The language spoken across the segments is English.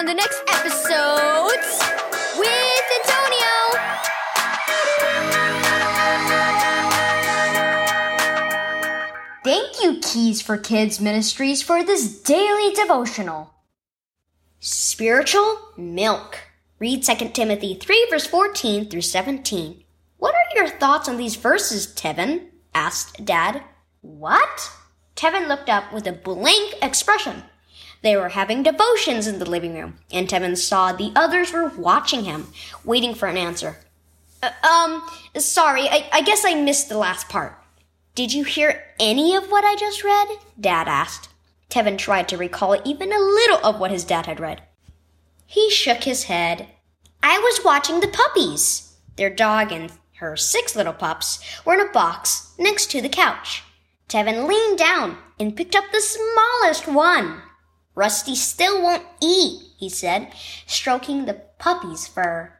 on the next episodes with Antonio. Thank you, Keys for Kids Ministries, for this daily devotional. Spiritual milk. Read 2 Timothy 3, verse 14 through 17. What are your thoughts on these verses, Tevin? asked Dad. What? Tevin looked up with a blank expression. They were having devotions in the living room, and Tevin saw the others were watching him, waiting for an answer. Uh, um, sorry, I, I guess I missed the last part. Did you hear any of what I just read? Dad asked. Tevin tried to recall even a little of what his dad had read. He shook his head. I was watching the puppies. Their dog and her six little pups were in a box next to the couch. Tevin leaned down and picked up the smallest one. Rusty still won't eat, he said, stroking the puppy's fur.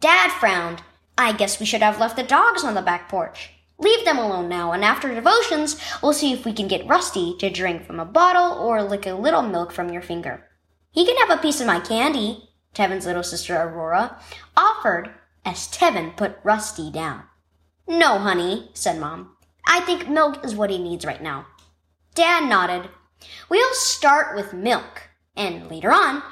Dad frowned. I guess we should have left the dogs on the back porch. Leave them alone now, and after devotions, we'll see if we can get Rusty to drink from a bottle or lick a little milk from your finger. He can have a piece of my candy, Tevin's little sister Aurora offered as Tevin put Rusty down. No, honey, said Mom. I think milk is what he needs right now. Dad nodded. We'll start with milk, and later on,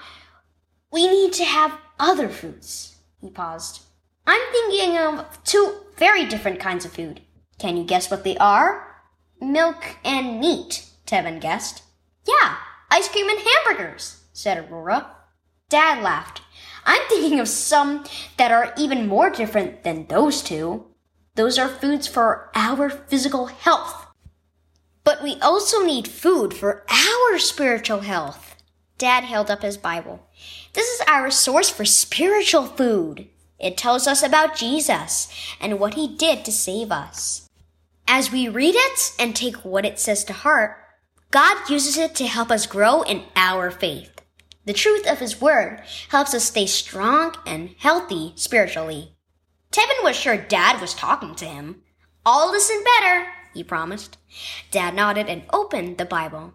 we need to have other foods. He paused. I'm thinking of two very different kinds of food. Can you guess what they are? Milk and meat, Tevin guessed. Yeah, ice cream and hamburgers, said Aurora. Dad laughed. I'm thinking of some that are even more different than those two. Those are foods for our physical health. But we also need food for our spiritual health. Dad held up his Bible. This is our source for spiritual food. It tells us about Jesus and what he did to save us. As we read it and take what it says to heart, God uses it to help us grow in our faith. The truth of his word helps us stay strong and healthy spiritually. Tevin was sure Dad was talking to him. I'll listen better, he promised. Dad nodded and opened the Bible.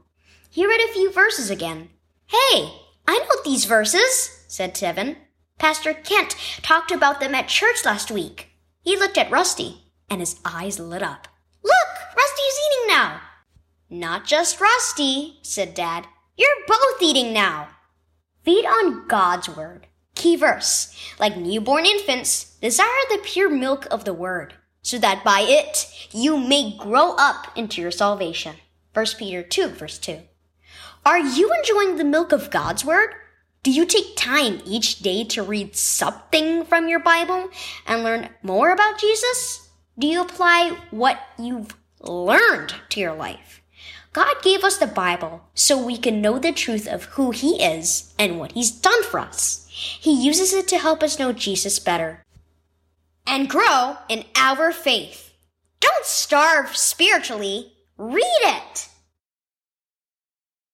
He read a few verses again. Hey, I know these verses, said Tevin. Pastor Kent talked about them at church last week. He looked at Rusty, and his eyes lit up. Look, Rusty's eating now. Not just Rusty, said Dad. You're both eating now. Feed on God's word. Key verse. Like newborn infants, desire the pure milk of the word, so that by it you may grow up into your salvation. 1 Peter 2, verse 2. Are you enjoying the milk of God's word? Do you take time each day to read something from your Bible and learn more about Jesus? Do you apply what you've learned to your life? God gave us the Bible so we can know the truth of who He is and what He's done for us. He uses it to help us know Jesus better and grow in our faith. Don't starve spiritually. Read it.